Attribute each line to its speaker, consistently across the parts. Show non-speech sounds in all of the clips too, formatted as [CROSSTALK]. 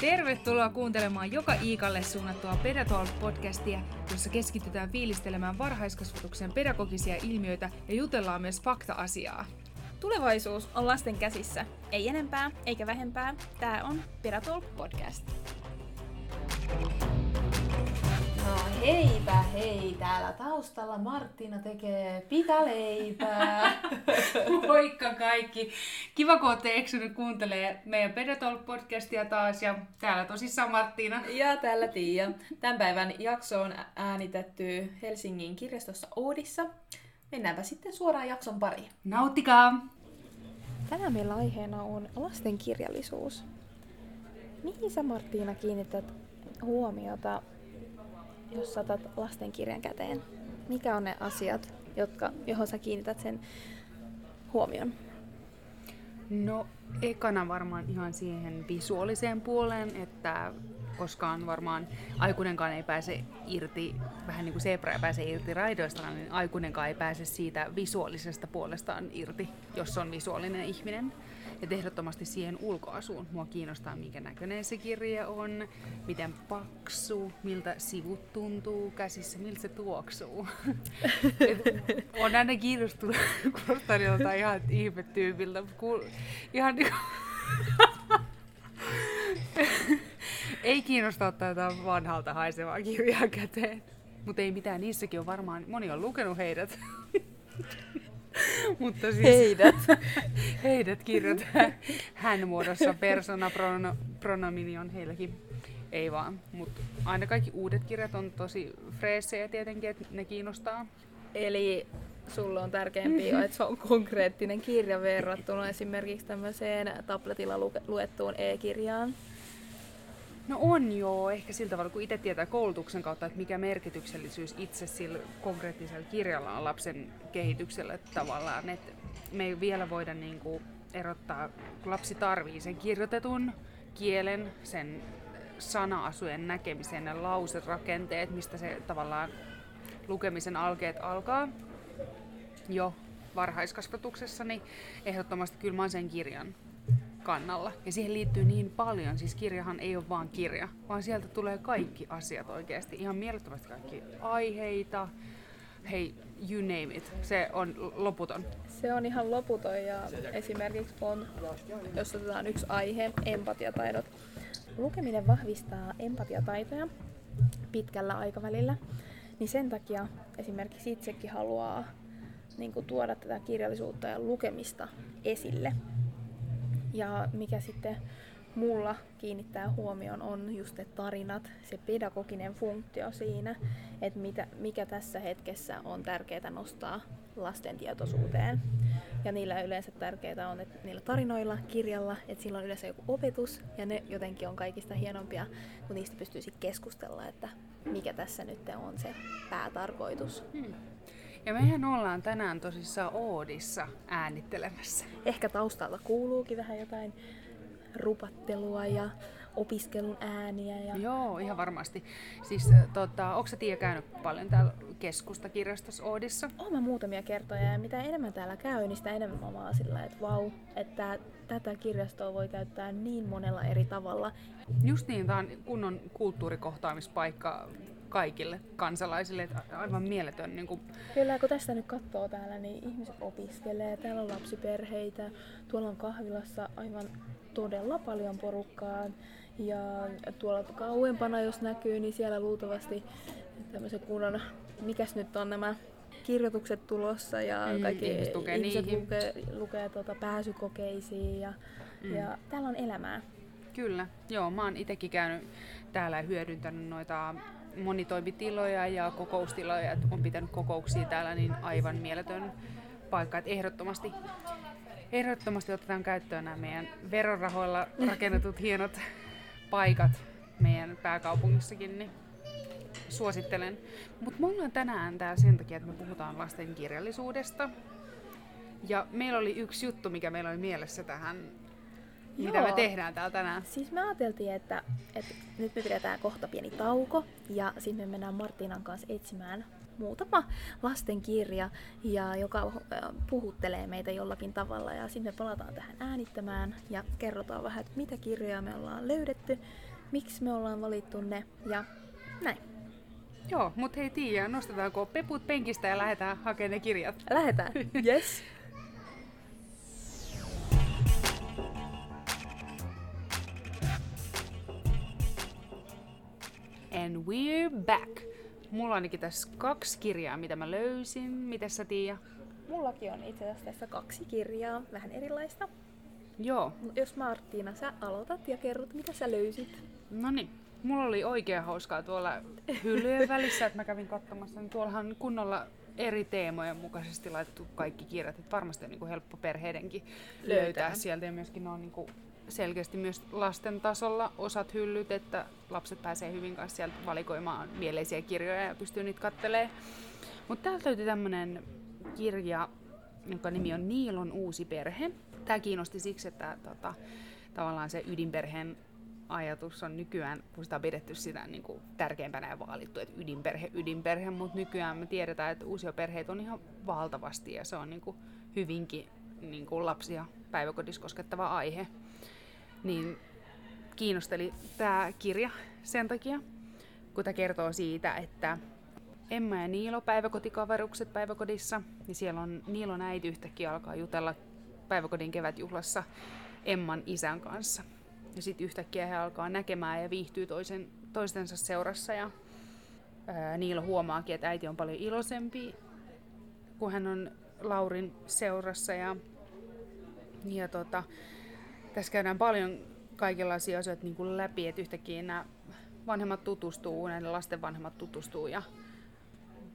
Speaker 1: Tervetuloa kuuntelemaan joka Iikalle suunnattua Pedatalk-podcastia, jossa keskitytään fiilistelemään varhaiskasvatuksen pedagogisia ilmiöitä ja jutellaan myös fakta-asiaa.
Speaker 2: Tulevaisuus on lasten käsissä. Ei enempää eikä vähempää. Tämä on Pedatalk Podcast.
Speaker 3: No heipä hei, täällä taustalla Martina tekee pitaleipää. [LAUGHS]
Speaker 1: Moikka kaikki! Kiva, kun olette eksynyt kuuntelee meidän Pedatalk-podcastia taas. Ja täällä tosissaan Martina.
Speaker 3: Ja täällä Tiia. Tämän päivän jakso on äänitetty Helsingin kirjastossa Oodissa. Mennäänpä sitten suoraan jakson pariin.
Speaker 1: Nauttikaa!
Speaker 2: Tänään meillä aiheena on lasten kirjallisuus. Mihin sä Marttiina kiinnität huomiota, jos saatat lastenkirjan käteen? Mikä on ne asiat, jotka, johon sä kiinnität sen huomion?
Speaker 1: No, ekana varmaan ihan siihen visuaaliseen puoleen, että koskaan varmaan aikuinenkaan ei pääse irti, vähän niin kuin zebra ei pääse irti raidoista, niin aikuinenkaan ei pääse siitä visuaalisesta puolestaan irti, jos on visuaalinen ihminen. Ja ehdottomasti siihen ulkoasuun. Mua kiinnostaa, minkä näköinen se kirja on, miten paksu, miltä sivut tuntuu käsissä, miltä se tuoksuu. [LAUGHS] on aina kiinnostunut [LAUGHS] kvartaalilta ihan ihmetyypiltä. Ihan niin kuin [LAUGHS] ei kiinnosta ottaa jotain vanhalta haisevaa kirjaa käteen. Mutta ei mitään, niissäkin on varmaan, moni on lukenut heidät. [LAUGHS]
Speaker 2: Mutta siis, heidät. [LAUGHS]
Speaker 1: heidät kirjat hän muodossa, persona, prono, pronomini on heilläkin. Ei vaan, mutta aina kaikki uudet kirjat on tosi freesejä tietenkin, että ne kiinnostaa.
Speaker 2: Eli sulle on tärkeämpi, että se on konkreettinen kirja verrattuna esimerkiksi tämmöiseen tabletilla luettuun e-kirjaan?
Speaker 1: No on joo, ehkä sillä tavalla, kun itse tietää koulutuksen kautta, että mikä merkityksellisyys itse sillä konkreettisella kirjalla on lapsen kehitykselle tavallaan. Että me ei vielä voida niin kuin erottaa, kun lapsi tarvii sen kirjoitetun kielen, sen sana-asujen näkemisen ja lauserakenteet, mistä se tavallaan lukemisen alkeet alkaa jo varhaiskasvatuksessa, niin ehdottomasti kyllä mä sen kirjan kannalla. Ja siihen liittyy niin paljon, siis kirjahan ei ole vaan kirja, vaan sieltä tulee kaikki asiat oikeasti. Ihan mielettömästi kaikki aiheita, hei, you name it. Se on loputon.
Speaker 2: Se on ihan loputon ja esimerkiksi on, jos otetaan yksi aihe, empatiataidot. Lukeminen vahvistaa empatiataitoja pitkällä aikavälillä, niin sen takia esimerkiksi itsekin haluaa niin kuin, tuoda tätä kirjallisuutta ja lukemista esille. Ja mikä sitten mulla kiinnittää huomioon on just ne tarinat, se pedagoginen funktio siinä, että mitä, mikä tässä hetkessä on tärkeää nostaa lasten tietoisuuteen. Ja niillä yleensä tärkeää on, että niillä tarinoilla, kirjalla, että sillä on yleensä joku opetus, ja ne jotenkin on kaikista hienompia, kun niistä pystyisi keskustella, että mikä tässä nyt on se päätarkoitus. Hmm.
Speaker 1: Ja mehän ollaan tänään tosissaan Oodissa äänittelemässä.
Speaker 2: Ehkä taustalta kuuluukin vähän jotain rupattelua ja opiskelun ääniä. Ja...
Speaker 1: Joo, ihan varmasti. Siis tota, onko sä Tiia käynyt paljon täällä keskustakirjastossa Oodissa?
Speaker 2: Olen mä muutamia kertoja ja mitä enemmän täällä käy, niin sitä enemmän mä vaan sillä että vau, että tätä kirjastoa voi käyttää niin monella eri tavalla.
Speaker 1: Just niin, tämä on kunnon kulttuurikohtaamispaikka kaikille kansalaisille. Että aivan mieletön. Niin kuin...
Speaker 2: Kyllä, kun tästä nyt katsoo täällä, niin ihmiset opiskelee, täällä on lapsiperheitä, tuolla on kahvilassa aivan todella paljon porukkaa. Ja tuolla kauempana, jos näkyy, niin siellä luultavasti tämmöisen kunnon, mikäs nyt on nämä kirjoitukset tulossa ja mm, kaikki ihmiset, lukee, ihmiset lukee, lukee tuota pääsykokeisiin ja, mm. ja täällä on elämää.
Speaker 1: Kyllä, joo, mä oon itekin käynyt täällä ja hyödyntänyt noita monitoimitiloja ja kokoustiloja, että on pitänyt kokouksia täällä, niin aivan mieletön paikka. Että ehdottomasti, ehdottomasti otetaan käyttöön nämä meidän verorahoilla rakennetut hienot paikat meidän pääkaupungissakin, niin suosittelen. Mutta me ollaan tänään täällä sen takia, että me puhutaan lasten kirjallisuudesta. Ja meillä oli yksi juttu, mikä meillä oli mielessä tähän mitä Joo. me tehdään täällä tänään?
Speaker 2: Siis me ajateltiin, että, että nyt me pidetään kohta pieni tauko ja sitten me mennään Martinan kanssa etsimään muutama lastenkirja, ja joka puhuttelee meitä jollakin tavalla. Ja sitten me palataan tähän äänittämään ja kerrotaan vähän, että mitä kirjoja me ollaan löydetty miksi me ollaan valittu ne ja näin.
Speaker 1: Joo, mutta hei Tiia, nostetaanko peput penkistä ja lähdetään hakemaan ne kirjat?
Speaker 2: Lähdetään. [LAUGHS] yes.
Speaker 1: And we're back. Mulla on ainakin tässä kaksi kirjaa, mitä mä löysin. Miten sä Tiia?
Speaker 2: Mullakin on itse asiassa tässä kaksi kirjaa, vähän erilaista.
Speaker 1: Joo.
Speaker 2: Jos Marttiina, sä aloitat ja kerrot, mitä sä löysit.
Speaker 1: No niin. Mulla oli oikein hauskaa tuolla hyllyjen välissä, että mä kävin katsomassa. Niin tuollahan on kunnolla eri teemojen mukaisesti laitettu kaikki kirjat. Että varmasti on niin kuin helppo perheidenkin löytää, löytää sieltä. Ja myöskin ne on niin kuin selkeästi myös lasten tasolla osat hyllyt, että lapset pääsee hyvin kanssa sieltä valikoimaan mieleisiä kirjoja ja pystyy niitä kattelemaan. Mutta täältä löytyi tämmöinen kirja, jonka nimi on Niilon uusi perhe. Tämä kiinnosti siksi, että tota, tavallaan se ydinperheen ajatus on nykyään, kun sitä on pidetty sitä niin kuin tärkeimpänä ja vaalittu, että ydinperhe, ydinperhe, mutta nykyään me tiedetään, että uusia perheitä on ihan valtavasti ja se on niin kuin hyvinkin niin kuin lapsia päiväkodissa koskettava aihe. Niin kiinnosteli tämä kirja sen takia, kun tämä kertoo siitä, että Emma ja Niilo päiväkotikaverukset päiväkodissa, niin siellä on Niilon äiti yhtäkkiä alkaa jutella päiväkodin kevätjuhlassa Emman isän kanssa. Ja sitten yhtäkkiä he alkaa näkemään ja viihtyy toisen, toistensa seurassa. Ja ää, Niilo huomaakin, että äiti on paljon iloisempi, kun hän on Laurin seurassa. Ja, ja tota, tässä käydään paljon kaikenlaisia asioita niin kuin läpi, että yhtäkkiä nämä vanhemmat tutustuu, näiden lasten vanhemmat tutustuu ja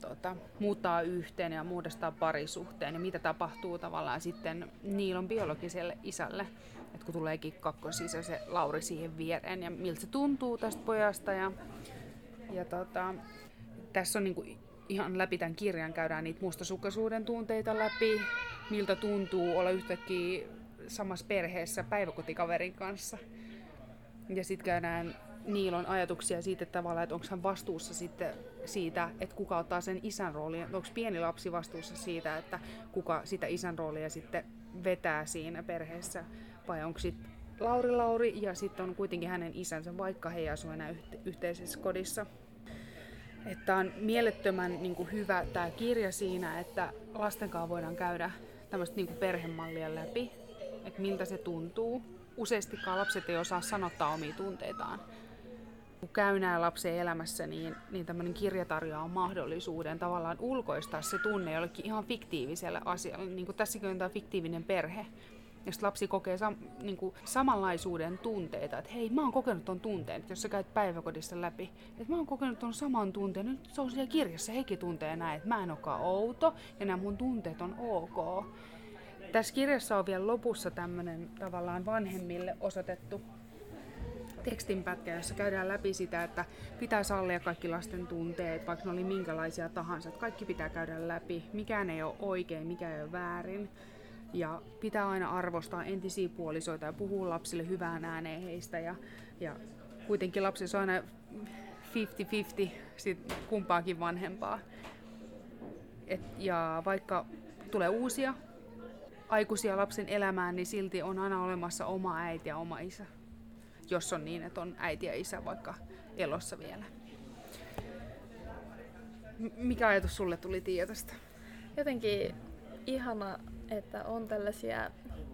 Speaker 1: tota, muuttaa yhteen ja muodostaa parisuhteen ja mitä tapahtuu tavallaan sitten Niilon biologiselle isälle, että kun tuleekin kakkosisä se Lauri siihen viereen ja miltä se tuntuu tästä pojasta ja, ja tota, tässä on niinku ihan läpi tämän kirjan käydään niitä mustasukkaisuuden tunteita läpi, miltä tuntuu olla yhtäkkiä samassa perheessä päiväkotikaverin kanssa. Ja sitten käydään Niilon ajatuksia siitä että tavallaan, että onko hän vastuussa sitten siitä, että kuka ottaa sen isän roolin. Onko pieni lapsi vastuussa siitä, että kuka sitä isän roolia sitten vetää siinä perheessä. Vai onko sitten Lauri Lauri ja sitten on kuitenkin hänen isänsä, vaikka he asuvat enää yhte- yhteisessä kodissa. Että on mielettömän niin kuin hyvä tämä kirja siinä, että lasten kanssa voidaan käydä tämmöistä niin perhemallia läpi, että miltä se tuntuu. Useastikaan lapset ei osaa sanottaa omia tunteitaan kun käy näin lapsen elämässä, niin, niin tämmöinen kirja tarjoaa mahdollisuuden tavallaan ulkoistaa se tunne jollekin ihan fiktiiviselle asialle. Niin kuin tässäkin on tämä fiktiivinen perhe, jos lapsi kokee sam, niin kuin samanlaisuuden tunteita, että hei, mä oon kokenut ton tunteen, että jos sä käyt päiväkodissa läpi, että mä oon kokenut ton saman tunteen, nyt se on siellä kirjassa, heikin tuntee näin, että mä en olekaan outo ja nämä mun tunteet on ok. Tässä kirjassa on vielä lopussa tämmöinen tavallaan vanhemmille osoitettu tekstinpätkä, jossa käydään läpi sitä, että pitää sallia kaikki lasten tunteet, vaikka ne oli minkälaisia tahansa. Että kaikki pitää käydä läpi, mikään ei ole oikein, mikä ei ole väärin. Ja pitää aina arvostaa entisiä puolisoita ja puhua lapsille hyvään ääneen heistä. Ja, ja kuitenkin lapsi on aina 50-50 sit kumpaakin vanhempaa. Et, ja vaikka tulee uusia aikuisia lapsen elämään, niin silti on aina olemassa oma äiti ja oma isä jos on niin, että on äiti ja isä vaikka elossa vielä. Mikä ajatus sulle tuli tietosta?
Speaker 2: Jotenkin ihana, että on tällaisia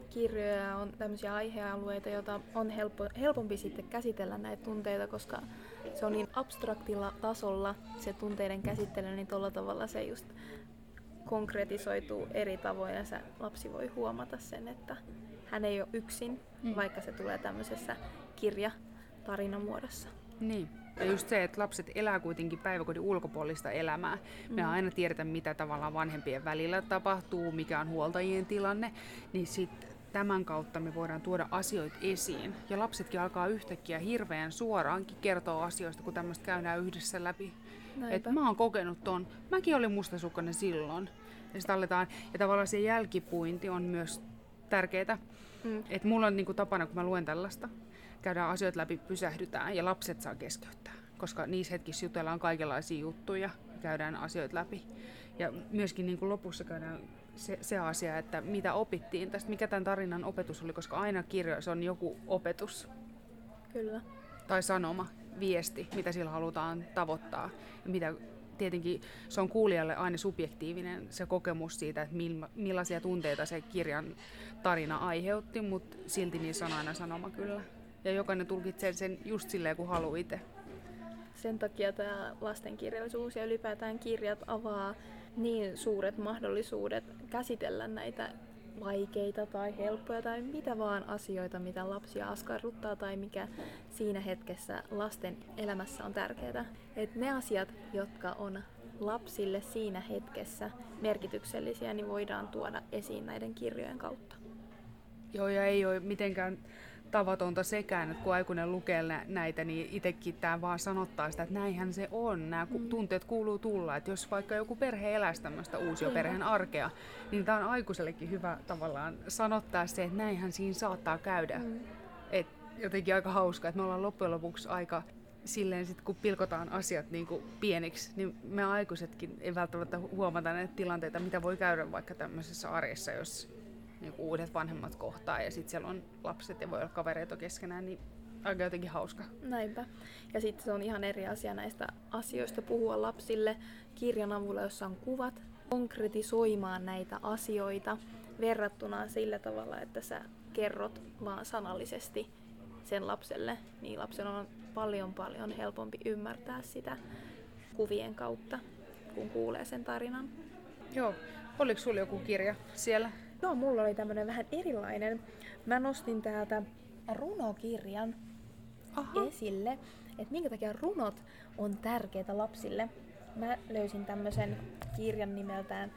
Speaker 2: kirjoja, on tämmöisiä aihealueita, joita on helppo, helpompi sitten käsitellä näitä tunteita, koska se on niin abstraktilla tasolla se tunteiden käsittely, niin tuolla tavalla se just konkretisoituu eri tavoin ja se lapsi voi huomata sen, että hän ei ole yksin, mm. vaikka se tulee tämmöisessä kirja tarinan muodossa.
Speaker 1: Niin. Ja just se, että lapset elää kuitenkin päiväkodin ulkopuolista elämää. Me mm. aina tiedetä, mitä tavallaan vanhempien välillä tapahtuu, mikä on huoltajien tilanne, niin sitten tämän kautta me voidaan tuoda asioita esiin. Ja lapsetkin alkaa yhtäkkiä hirveän suoraankin kertoa asioista, kun tämmöistä käydään yhdessä läpi. Että mä oon kokenut ton, mäkin olin mustasukkainen silloin. Ja sitten aletaan, ja tavallaan se jälkipuinti on myös tärkeää. Mm. Että mulla on niinku tapana, kun mä luen tällaista, käydään asioita läpi, pysähdytään ja lapset saa keskeyttää. Koska niissä hetkissä jutellaan kaikenlaisia juttuja, käydään asioita läpi. Ja myöskin niin kuin lopussa käydään se, se asia, että mitä opittiin tästä, mikä tämän tarinan opetus oli, koska aina kirjoissa on joku opetus.
Speaker 2: Kyllä.
Speaker 1: tai sanoma, viesti, mitä sillä halutaan tavoittaa. Ja mitä tietenkin se on kuulijalle aina subjektiivinen se kokemus siitä, että millaisia tunteita se kirjan tarina aiheutti, mutta silti niissä on aina sanoma kyllä. Ja jokainen tulkitsee sen just silleen, kun haluaa itse.
Speaker 2: Sen takia tämä lastenkirjallisuus ja ylipäätään kirjat avaa niin suuret mahdollisuudet käsitellä näitä vaikeita tai helppoja tai mitä vaan asioita, mitä lapsia askarruttaa tai mikä siinä hetkessä lasten elämässä on tärkeää. Et ne asiat, jotka on lapsille siinä hetkessä merkityksellisiä, niin voidaan tuoda esiin näiden kirjojen kautta.
Speaker 1: Joo, ja ei ole mitenkään tavatonta sekään, että kun aikuinen lukee näitä, niin itsekin tämä vaan sanottaa sitä, että näinhän se on. Nämä mm. tunteet kuuluu tulla. Että jos vaikka joku perhe elää tämmöistä perheen arkea, niin tämä on aikuisellekin hyvä tavallaan sanottaa se, että näinhän siinä saattaa käydä. Mm. Et jotenkin aika hauska, että me ollaan loppujen lopuksi aika silleen sit, kun pilkotaan asiat niin kuin pieniksi, niin me aikuisetkin ei välttämättä huomata näitä tilanteita, mitä voi käydä vaikka tämmöisessä arjessa, jos niin uudet vanhemmat kohtaa ja sitten siellä on lapset ja voi olla kavereita keskenään, niin aika jotenkin hauska.
Speaker 2: Näinpä. Ja sitten se on ihan eri asia näistä asioista puhua lapsille kirjan avulla, jossa on kuvat, konkretisoimaan näitä asioita verrattuna sillä tavalla, että sä kerrot vaan sanallisesti sen lapselle, niin lapsen on paljon paljon helpompi ymmärtää sitä kuvien kautta, kun kuulee sen tarinan.
Speaker 1: Joo. Oliko sulla joku kirja siellä?
Speaker 2: Joo, mulla oli tämmönen vähän erilainen. Mä nostin täältä runokirjan Aha. esille, että minkä takia runot on tärkeitä lapsille. Mä löysin tämmöisen kirjan nimeltään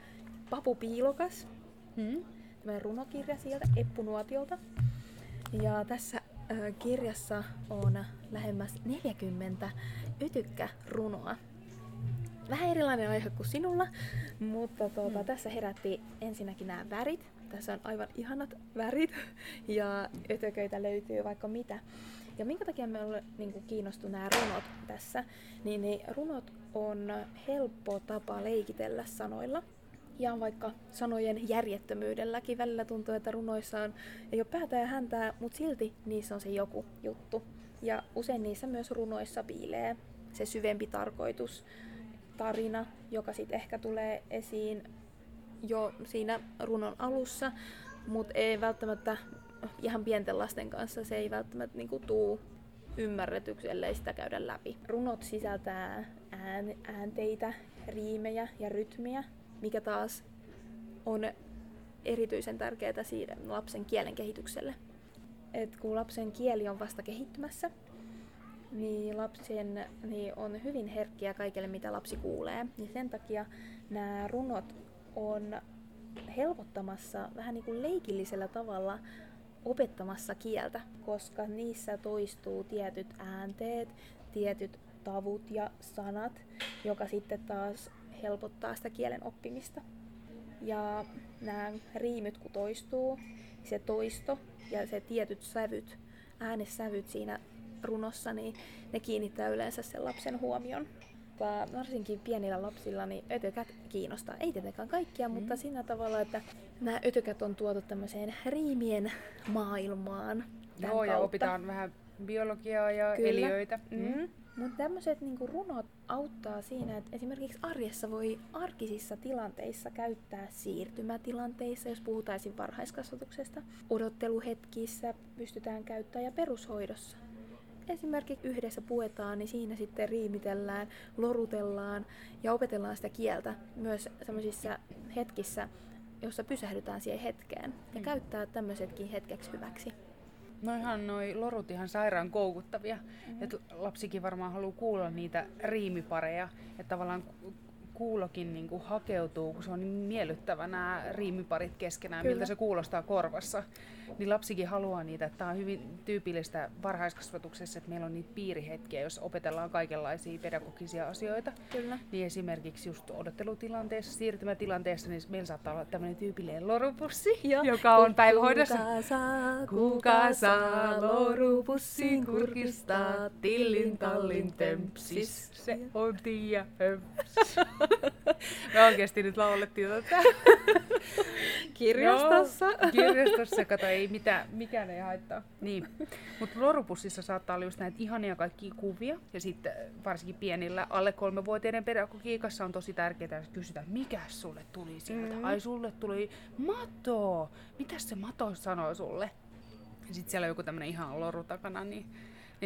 Speaker 2: Papu Piilokas. Hmm. Tämmöinen runokirja sieltä Eppunuotiolta. Ja tässä äh, kirjassa on lähemmäs 40 ytykkä runoa. Vähän erilainen aihe kuin sinulla, mutta tuota, hmm. tässä herätti ensinnäkin nämä värit. Tässä on aivan ihanat värit ja ötököitä löytyy vaikka mitä. Ja minkä takia me olemme niin kiinnostuneet nämä runot tässä, niin, niin runot on helppo tapa leikitellä sanoilla. Ja vaikka sanojen järjettömyydelläkin välillä tuntuu, että runoissa on, ei ole päätä ja häntää, mutta silti niissä on se joku juttu. Ja usein niissä myös runoissa piilee se syvempi tarkoitus, tarina, joka sitten ehkä tulee esiin jo siinä runon alussa, mutta ei välttämättä ihan pienten lasten kanssa se ei välttämättä niinku tuu ymmärretyksi, ellei sitä käydä läpi. Runot sisältää ään, äänteitä, riimejä ja rytmiä, mikä taas on erityisen tärkeää siitä lapsen kielen kehitykselle. Et kun lapsen kieli on vasta kehittymässä, niin lapsien niin on hyvin herkkiä kaikille, mitä lapsi kuulee. Niin sen takia nämä runot on helpottamassa vähän niin kuin leikillisellä tavalla opettamassa kieltä, koska niissä toistuu tietyt äänteet, tietyt tavut ja sanat, joka sitten taas helpottaa sitä kielen oppimista. Ja nämä riimit kun toistuu, se toisto ja se tietyt sävyt, äänessävyt siinä runossa, niin ne kiinnittää yleensä sen lapsen huomion mutta varsinkin pienillä lapsilla niin ötökät kiinnostaa. Ei tietenkään kaikkia, mm. mutta siinä tavalla, että nämä ötökät on tuotu tämmöiseen riimien maailmaan.
Speaker 1: Joo, kautta. ja opitaan vähän biologiaa ja Kyllä. eliöitä. Mm. Mm.
Speaker 2: Mutta tämmöiset niinku runot auttaa siinä, että esimerkiksi arjessa voi arkisissa tilanteissa käyttää siirtymätilanteissa, jos puhutaan varhaiskasvatuksesta. Odotteluhetkissä pystytään käyttämään ja perushoidossa esimerkiksi yhdessä puetaan, niin siinä sitten riimitellään, lorutellaan ja opetellaan sitä kieltä myös sellaisissa hetkissä, jossa pysähdytään siihen hetkeen ja mm. käyttää tämmöisetkin hetkeksi hyväksi.
Speaker 1: No ihan noi lorut ihan sairaan koukuttavia. Mm. Et lapsikin varmaan haluaa kuulla niitä riimipareja. Että tavallaan kuulokin niin kuin hakeutuu, kun se on niin miellyttävä nämä riimiparit keskenään, Kyllä. miltä se kuulostaa korvassa. Niin lapsikin haluaa niitä. Tämä on hyvin tyypillistä varhaiskasvatuksessa, että meillä on niitä piirihetkiä, jos opetellaan kaikenlaisia pedagogisia asioita.
Speaker 2: Kyllä.
Speaker 1: Niin esimerkiksi just odottelutilanteessa, siirtymätilanteessa, niin meillä saattaa olla tämmöinen tyypillinen lorupussi, ja. joka on päivähoidossa.
Speaker 2: Kuka saa, kuka saa lorupussin kurkistaa, tillin tallin tempsis.
Speaker 1: Se on Tiia [LAUGHS] Me oikeasti nyt laulettiin tätä.
Speaker 2: Kirjastossa.
Speaker 1: Joo, kirjastossa, kato, ei mitään, mikään ei haittaa. Niin. Mutta lorupussissa saattaa olla just näitä ihania kaikkia kuvia, ja sitten varsinkin pienillä alle kolmevuotiaiden pedagogiikassa on tosi tärkeää, että kysytään, mikä sulle tuli sieltä? Mm. Ai sulle tuli mato! Mitäs se mato sanoo sulle? Ja sitten siellä on joku tämmöinen ihan loru takana, niin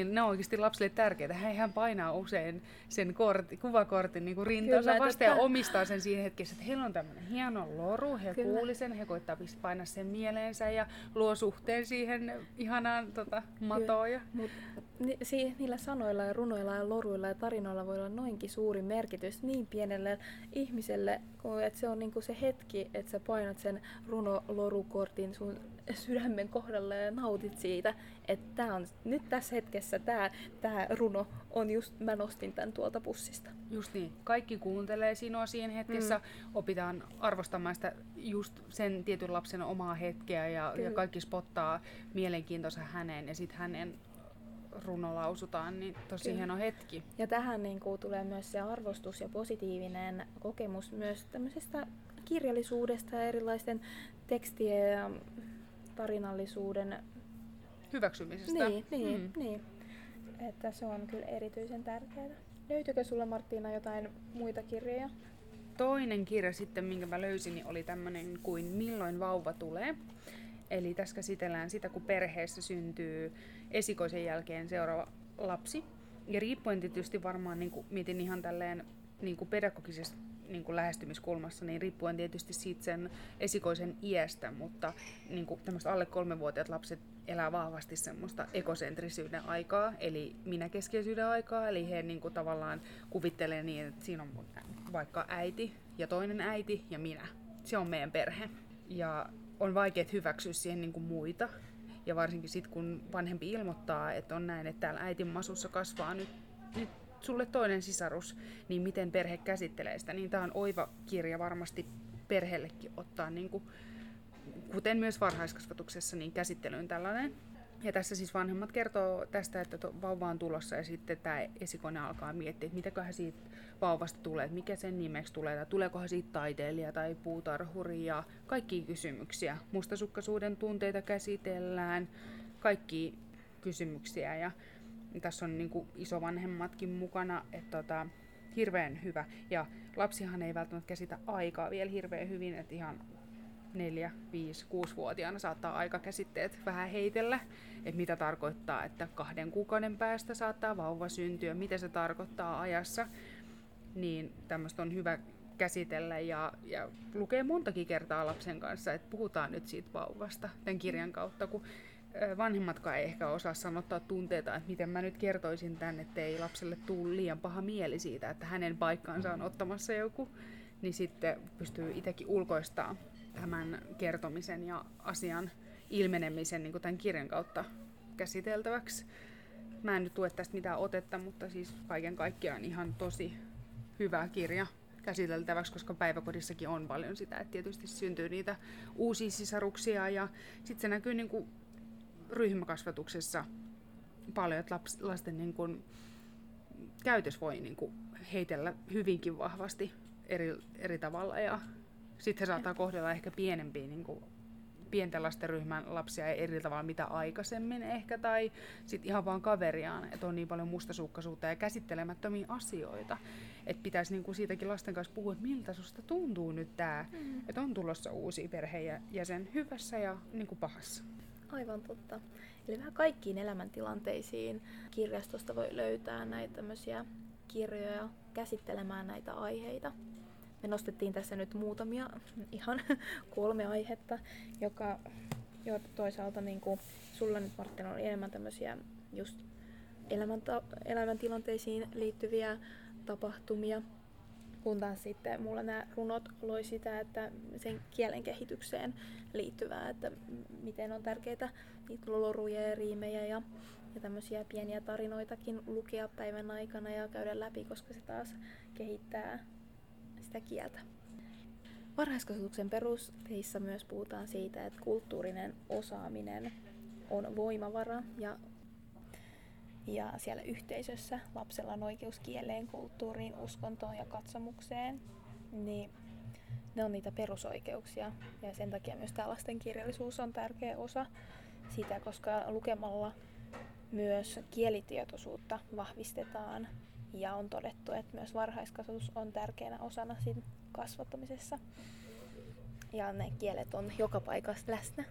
Speaker 1: niin ne on oikeasti lapsille tärkeitä. Hän painaa usein sen kortti, kuvakortin niin rintansa vasta ja omistaa sen siinä hetkessä, että heillä on tämmöinen hieno loru, he Kyllä. kuuli sen, he koittaa painaa sen mieleensä ja luo suhteen siihen ihanaan tota, matoon. Ja...
Speaker 2: Mut, ni, si, niillä sanoilla ja runoilla ja loruilla ja tarinoilla voi olla noinkin suuri merkitys niin pienelle ihmiselle, että se on niinku se hetki, että sä painat sen runo-lorukortin sun sydämen kohdalla ja nautit siitä, että tää on, nyt tässä hetkessä tämä tää runo on just, mä nostin tämän tuolta pussista.
Speaker 1: Just niin. Kaikki kuuntelee sinua siinä hetkessä, mm. opitaan arvostamaan sitä just sen tietyn lapsen omaa hetkeä ja, ja kaikki spottaa mielenkiintoisen häneen ja sitten hänen runo lausutaan, niin tosi Kyllä. hieno hetki.
Speaker 2: Ja tähän niin kuin, tulee myös se arvostus ja positiivinen kokemus myös tämmöisestä kirjallisuudesta ja erilaisten tekstien ja tarinallisuuden
Speaker 1: hyväksymisestä.
Speaker 2: Niin, niin, mm. niin. Että se on kyllä erityisen tärkeää. Löytyykö sulla Marttiina jotain muita kirjoja?
Speaker 1: Toinen kirja sitten, minkä mä löysin, niin oli tämmöinen kuin Milloin vauva tulee. Eli tässä käsitellään sitä, kun perheessä syntyy esikoisen jälkeen seuraava lapsi. Ja riippuen tietysti varmaan, niin kuin, mietin ihan tälleen niin kuin pedagogisesta niin kuin lähestymiskulmassa, niin riippuen tietysti siitä sen esikoisen iästä, mutta niin kuin alle kolmevuotiaat lapset elää vahvasti semmoista ekosentrisyyden aikaa, eli minäkeskeisyyden aikaa, eli he niin kuin tavallaan kuvittelee niin, että siinä on vaikka äiti ja toinen äiti ja minä. Se on meidän perhe. Ja on vaikea hyväksyä siihen niin kuin muita. Ja varsinkin sitten, kun vanhempi ilmoittaa, että on näin, että täällä äitin masussa kasvaa nyt, nyt sulle toinen sisarus, niin miten perhe käsittelee sitä. Niin tämä on oiva kirja varmasti perheellekin ottaa, niin kuin, kuten myös varhaiskasvatuksessa, niin käsittelyyn tällainen. Ja tässä siis vanhemmat kertoo tästä, että vauva on tulossa ja sitten tämä esikone alkaa miettiä, että mitäköhän siitä vauvasta tulee, että mikä sen nimeksi tulee, tai tuleekohan siitä taiteilija tai puutarhuri ja kaikki kysymyksiä. Mustasukkaisuuden tunteita käsitellään, kaikki kysymyksiä ja tässä on niin kuin isovanhemmatkin mukana, että tota, hirveän hyvä. Ja lapsihan ei välttämättä käsitä aikaa vielä hirveän hyvin, että ihan 4, 5, 6-vuotiaana saattaa aikakäsitteet vähän heitellä, että mitä tarkoittaa, että kahden kuukauden päästä saattaa vauva syntyä, mitä se tarkoittaa ajassa, niin tämmöistä on hyvä käsitellä ja, ja lukee montakin kertaa lapsen kanssa, että puhutaan nyt siitä vauvasta tämän kirjan kautta, kun vanhemmatkaan ei ehkä osaa sanottaa tunteita, että miten mä nyt kertoisin tämän, ei lapselle tule liian paha mieli siitä, että hänen paikkaansa on ottamassa joku, niin sitten pystyy itsekin ulkoistaa tämän kertomisen ja asian ilmenemisen niin tämän kirjan kautta käsiteltäväksi. Mä en nyt tue tästä mitään otetta, mutta siis kaiken kaikkiaan ihan tosi hyvä kirja käsiteltäväksi, koska päiväkodissakin on paljon sitä, että tietysti syntyy niitä uusia sisaruksia ja sitten se näkyy niin kuin ryhmäkasvatuksessa paljon, että laps, lasten niin kuin, käytös voi niin kuin, heitellä hyvinkin vahvasti eri, eri tavalla ja sitten he saattaa kohdella ehkä pienempiä niin kuin, pienten lasten ryhmän lapsia eri tavalla mitä aikaisemmin ehkä, tai sitten ihan vaan kaveriaan, että on niin paljon mustasukkaisuutta ja käsittelemättömiä asioita, että pitäisi niinku siitäkin lasten kanssa puhua, että miltä susta tuntuu nyt tämä, mm. että on tulossa uusi perheenjäsen hyvässä ja niinku pahassa.
Speaker 2: Aivan totta. Eli vähän kaikkiin elämäntilanteisiin kirjastosta voi löytää näitä tämmöisiä kirjoja käsittelemään näitä aiheita. Me nostettiin tässä nyt muutamia, [LAUGHS] ihan kolme aihetta, joka jo toisaalta niin kuin, sulla nyt Martin on enemmän tämmöisiä just elämänta- elämäntilanteisiin liittyviä tapahtumia, kun taas sitten mulla nämä runot loi sitä, että sen kielen kehitykseen liittyvää, että miten on tärkeää niitä loruja ja riimejä ja, ja tämmöisiä pieniä tarinoitakin lukea päivän aikana ja käydä läpi, koska se taas kehittää sitä kieltä. Varhaiskasvatuksen perusteissa myös puhutaan siitä, että kulttuurinen osaaminen on voimavara ja ja siellä yhteisössä lapsella on oikeus kieleen, kulttuuriin, uskontoon ja katsomukseen. niin ne on niitä perusoikeuksia. Ja sen takia myös tämä lastenkirjallisuus on tärkeä osa sitä, koska lukemalla myös kielitietoisuutta vahvistetaan ja on todettu, että myös varhaiskasvatus on tärkeänä osana siinä kasvattamisessa. Ja ne kielet on joka paikassa läsnä.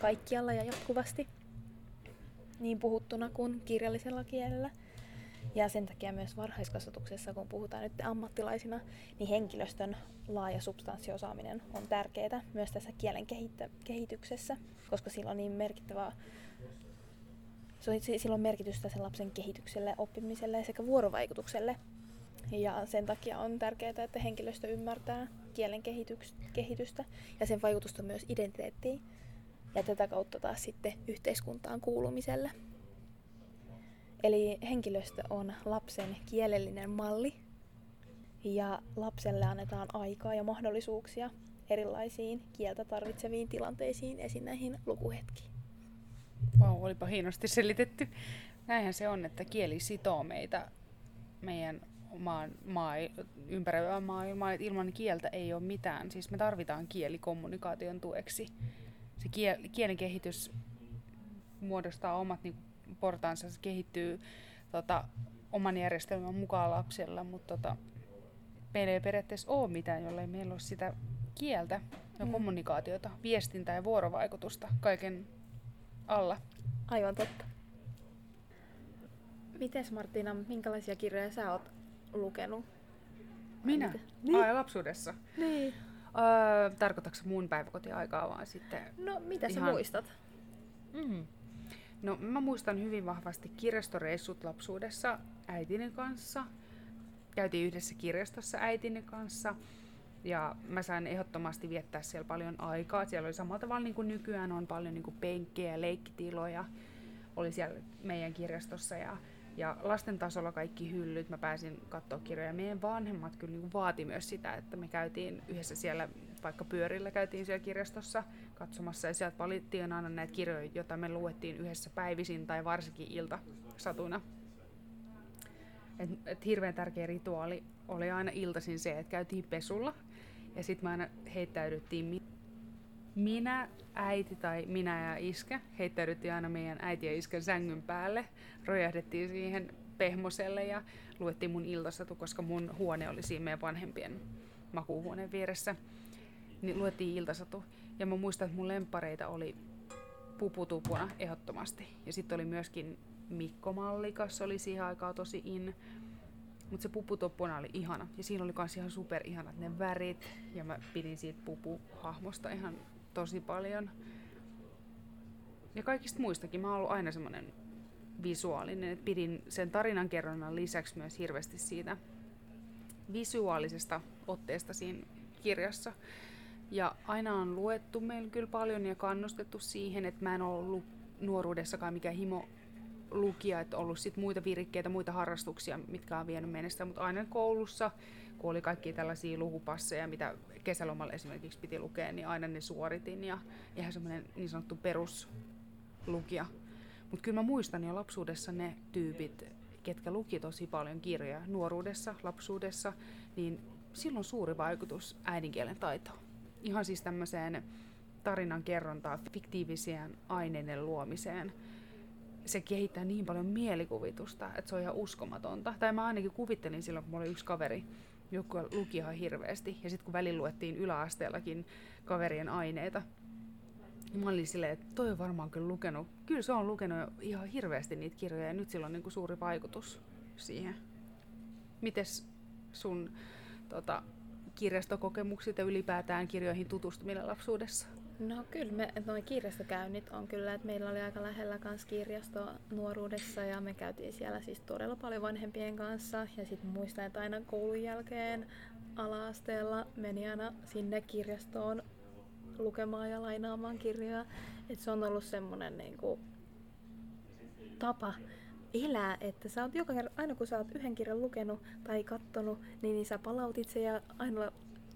Speaker 2: Kaikkialla ja jatkuvasti. Niin puhuttuna kuin kirjallisella kielellä. Ja sen takia myös varhaiskasvatuksessa, kun puhutaan nyt ammattilaisina, niin henkilöstön laaja substanssiosaaminen on tärkeää myös tässä kielen kehityksessä, koska sillä on niin merkittävää sillä on merkitystä sen lapsen kehitykselle, oppimiselle sekä vuorovaikutukselle. Ja sen takia on tärkeää, että henkilöstö ymmärtää kielen kehitystä ja sen vaikutusta myös identiteettiin ja tätä kautta taas sitten yhteiskuntaan kuulumiselle. Eli henkilöstö on lapsen kielellinen malli ja lapselle annetaan aikaa ja mahdollisuuksia erilaisiin kieltä tarvitseviin tilanteisiin, esim. näihin lukuhetkiin.
Speaker 1: Vau, wow, olipa hienosti selitetty. Näinhän se on, että kieli sitoo meitä meidän maan, maa, ympäröivään maailmaan, ilman kieltä ei ole mitään. Siis me tarvitaan kieli kommunikaation tueksi. Se kiel, kielen kehitys muodostaa omat niin portaansa, se kehittyy tota, oman järjestelmän mukaan lapsella, mutta tota, meillä ei periaatteessa ole mitään, jollei meillä ole sitä kieltä ja mm. kommunikaatiota, viestintää ja vuorovaikutusta kaiken alla.
Speaker 2: Aivan totta. Mites Martina, minkälaisia kirjoja sä oot lukenut?
Speaker 1: Minä? Niin. Ai, lapsuudessa?
Speaker 2: Niin.
Speaker 1: Öö, tarkoitatko mun päiväkotiaikaa vaan sitten?
Speaker 2: No, mitä ihan... sä muistat?
Speaker 1: Mm. No, mä muistan hyvin vahvasti kirjastoreissut lapsuudessa äitini kanssa. Käytiin yhdessä kirjastossa äitini kanssa. Ja mä sain ehdottomasti viettää siellä paljon aikaa. Siellä oli samalla tavalla niin kuin nykyään on paljon niin kuin penkkejä ja leikkitiloja. Oli siellä meidän kirjastossa ja, ja lasten tasolla kaikki hyllyt. Mä pääsin katsoa kirjoja. Meidän vanhemmat kyllä niin vaati myös sitä, että me käytiin yhdessä siellä, vaikka pyörillä käytiin siellä kirjastossa katsomassa. Ja sieltä valittiin aina näitä kirjoja, joita me luettiin yhdessä päivisin tai varsinkin ilta satuna. Et, et hirveän tärkeä rituaali oli aina iltaisin se, että käytiin pesulla ja sitten me aina heittäydyttiin, minä, äiti tai minä ja iskä, heittäydyttiin aina meidän äiti ja iskän sängyn päälle, rojahdettiin siihen pehmoselle ja luettiin mun iltasatu, koska mun huone oli siinä meidän vanhempien makuuhuoneen vieressä. Niin luettiin iltasatu. Ja mä muistan, että mun lempareita oli puputupuna ehdottomasti. Ja sitten oli myöskin Mikko Mallikas, oli siihen aikaan tosi in. Mutta se puputoppuna oli ihana. Ja siinä oli myös ihan super ihanat ne värit. Ja mä pidin siitä pupuhahmosta ihan tosi paljon. Ja kaikista muistakin. Mä oon ollut aina semmoinen visuaalinen. Et pidin sen tarinan kerronnan lisäksi myös hirveästi siitä visuaalisesta otteesta siinä kirjassa. Ja aina on luettu meillä kyllä paljon ja kannustettu siihen, että mä en ollut nuoruudessakaan mikään himo lukija, että ollut sit muita virikkeitä, muita harrastuksia, mitkä on vienyt mennestä, mutta aina koulussa, kun oli kaikki tällaisia lukupasseja, mitä kesälomalla esimerkiksi piti lukea, niin aina ne suoritin ja ihan semmoinen niin sanottu peruslukija. Mutta kyllä mä muistan jo lapsuudessa ne tyypit, ketkä luki tosi paljon kirjoja nuoruudessa, lapsuudessa, niin silloin suuri vaikutus äidinkielen taitoon. Ihan siis tämmöiseen tarinan kerrontaan, fiktiiviseen aineiden luomiseen – se kehittää niin paljon mielikuvitusta, että se on ihan uskomatonta. Tai mä ainakin kuvittelin silloin, kun mulla oli yksi kaveri, joka luki ihan hirveästi. Ja sitten kun välillä luettiin yläasteellakin kaverien aineita, niin mä olin silleen, että toi on varmaan kyllä lukenut. Kyllä se on lukenut ihan hirveästi niitä kirjoja ja nyt sillä on niinku suuri vaikutus siihen. Mites sun tota, kirjastokokemukset ja ylipäätään kirjoihin tutustuminen lapsuudessa?
Speaker 2: No kyllä, me, noin kirjastokäynnit on kyllä, että meillä oli aika lähellä kans kirjasto nuoruudessa ja me käytiin siellä siis todella paljon vanhempien kanssa ja sitten muistan, että aina koulun jälkeen ala-asteella meni aina sinne kirjastoon lukemaan ja lainaamaan kirjoja. että se on ollut semmoinen niinku, tapa elää, että sä oot joka kerta, aina kun sä oot yhden kirjan lukenut tai kattonut, niin, niin sä palautit sen ja aina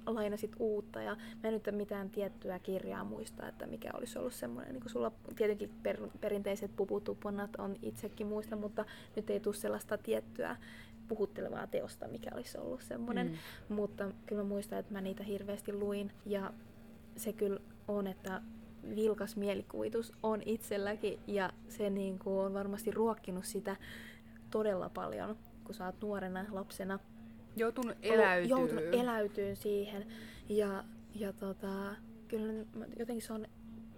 Speaker 2: lainasit uutta ja mä en nyt mitään tiettyä kirjaa muista, että mikä olisi ollut semmoinen, niin sulla tietenkin per, perinteiset puputuponat on itsekin muista, mutta nyt ei tule sellaista tiettyä puhuttelevaa teosta, mikä olisi ollut semmoinen. Mm. Mutta kyllä mä muistan, että mä niitä hirveästi luin. Ja se kyllä on, että vilkas mielikuvitus on itselläkin ja se niin kuin on varmasti ruokkinut sitä todella paljon, kun sä oot nuorena lapsena.
Speaker 1: Joutunut eläytyy.
Speaker 2: Joutunut eläytyyn siihen ja, ja tota, kyllä jotenkin se on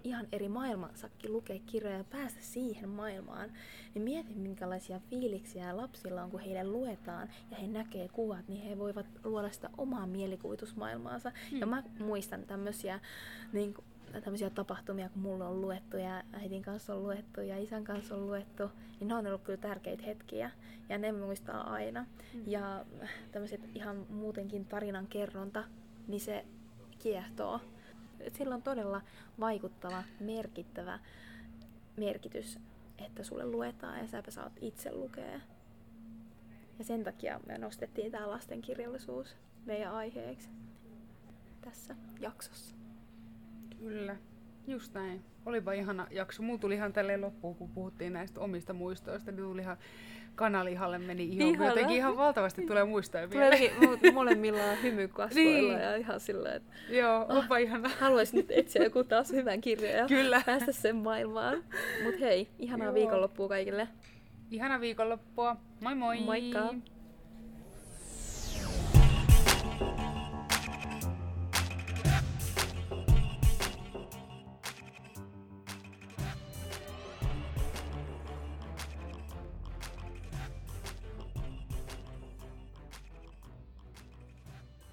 Speaker 2: ihan eri maailmansakin lukea kirjoja ja päästä siihen maailmaan, niin mieti minkälaisia fiiliksiä lapsilla on, kun heille luetaan ja he näkee kuvat, niin he voivat luoda sitä omaa mielikuvitusmaailmaansa. Hmm. Ja mä muistan tämmöisiä niin tämmöisiä tapahtumia, kun mulla on luettu ja äitin kanssa on luettu ja isän kanssa on luettu, niin ne on ollut kyllä tärkeitä hetkiä ja ne muistaa aina. Mm. Ja tämmöiset ihan muutenkin tarinan kerronta, niin se kiehtoo. Sillä on todella vaikuttava, merkittävä merkitys, että sulle luetaan ja säpä saat itse lukea. Ja sen takia me nostettiin tämä lastenkirjallisuus meidän aiheeksi tässä jaksossa.
Speaker 1: Kyllä, just näin. Olipa ihana jakso. Mulla tuli ihan tälleen loppuun, kun puhuttiin näistä omista muistoista, niin tuli ihan kanalihalle meni ihan, Ihana. jotenkin ihan valtavasti tulee muistoja [LAUGHS]
Speaker 2: mieleen. Tulee molemmillaan hymy kasvoilla niin. ja ihan sillä että
Speaker 1: Joo, onpa ihana.
Speaker 2: Haluaisin nyt etsiä joku taas hyvän kirjan ja Kyllä. päästä sen maailmaan. Mut hei, ihanaa Joo. viikonloppua kaikille.
Speaker 1: Ihana viikonloppua. Moi moi!
Speaker 2: Moikka!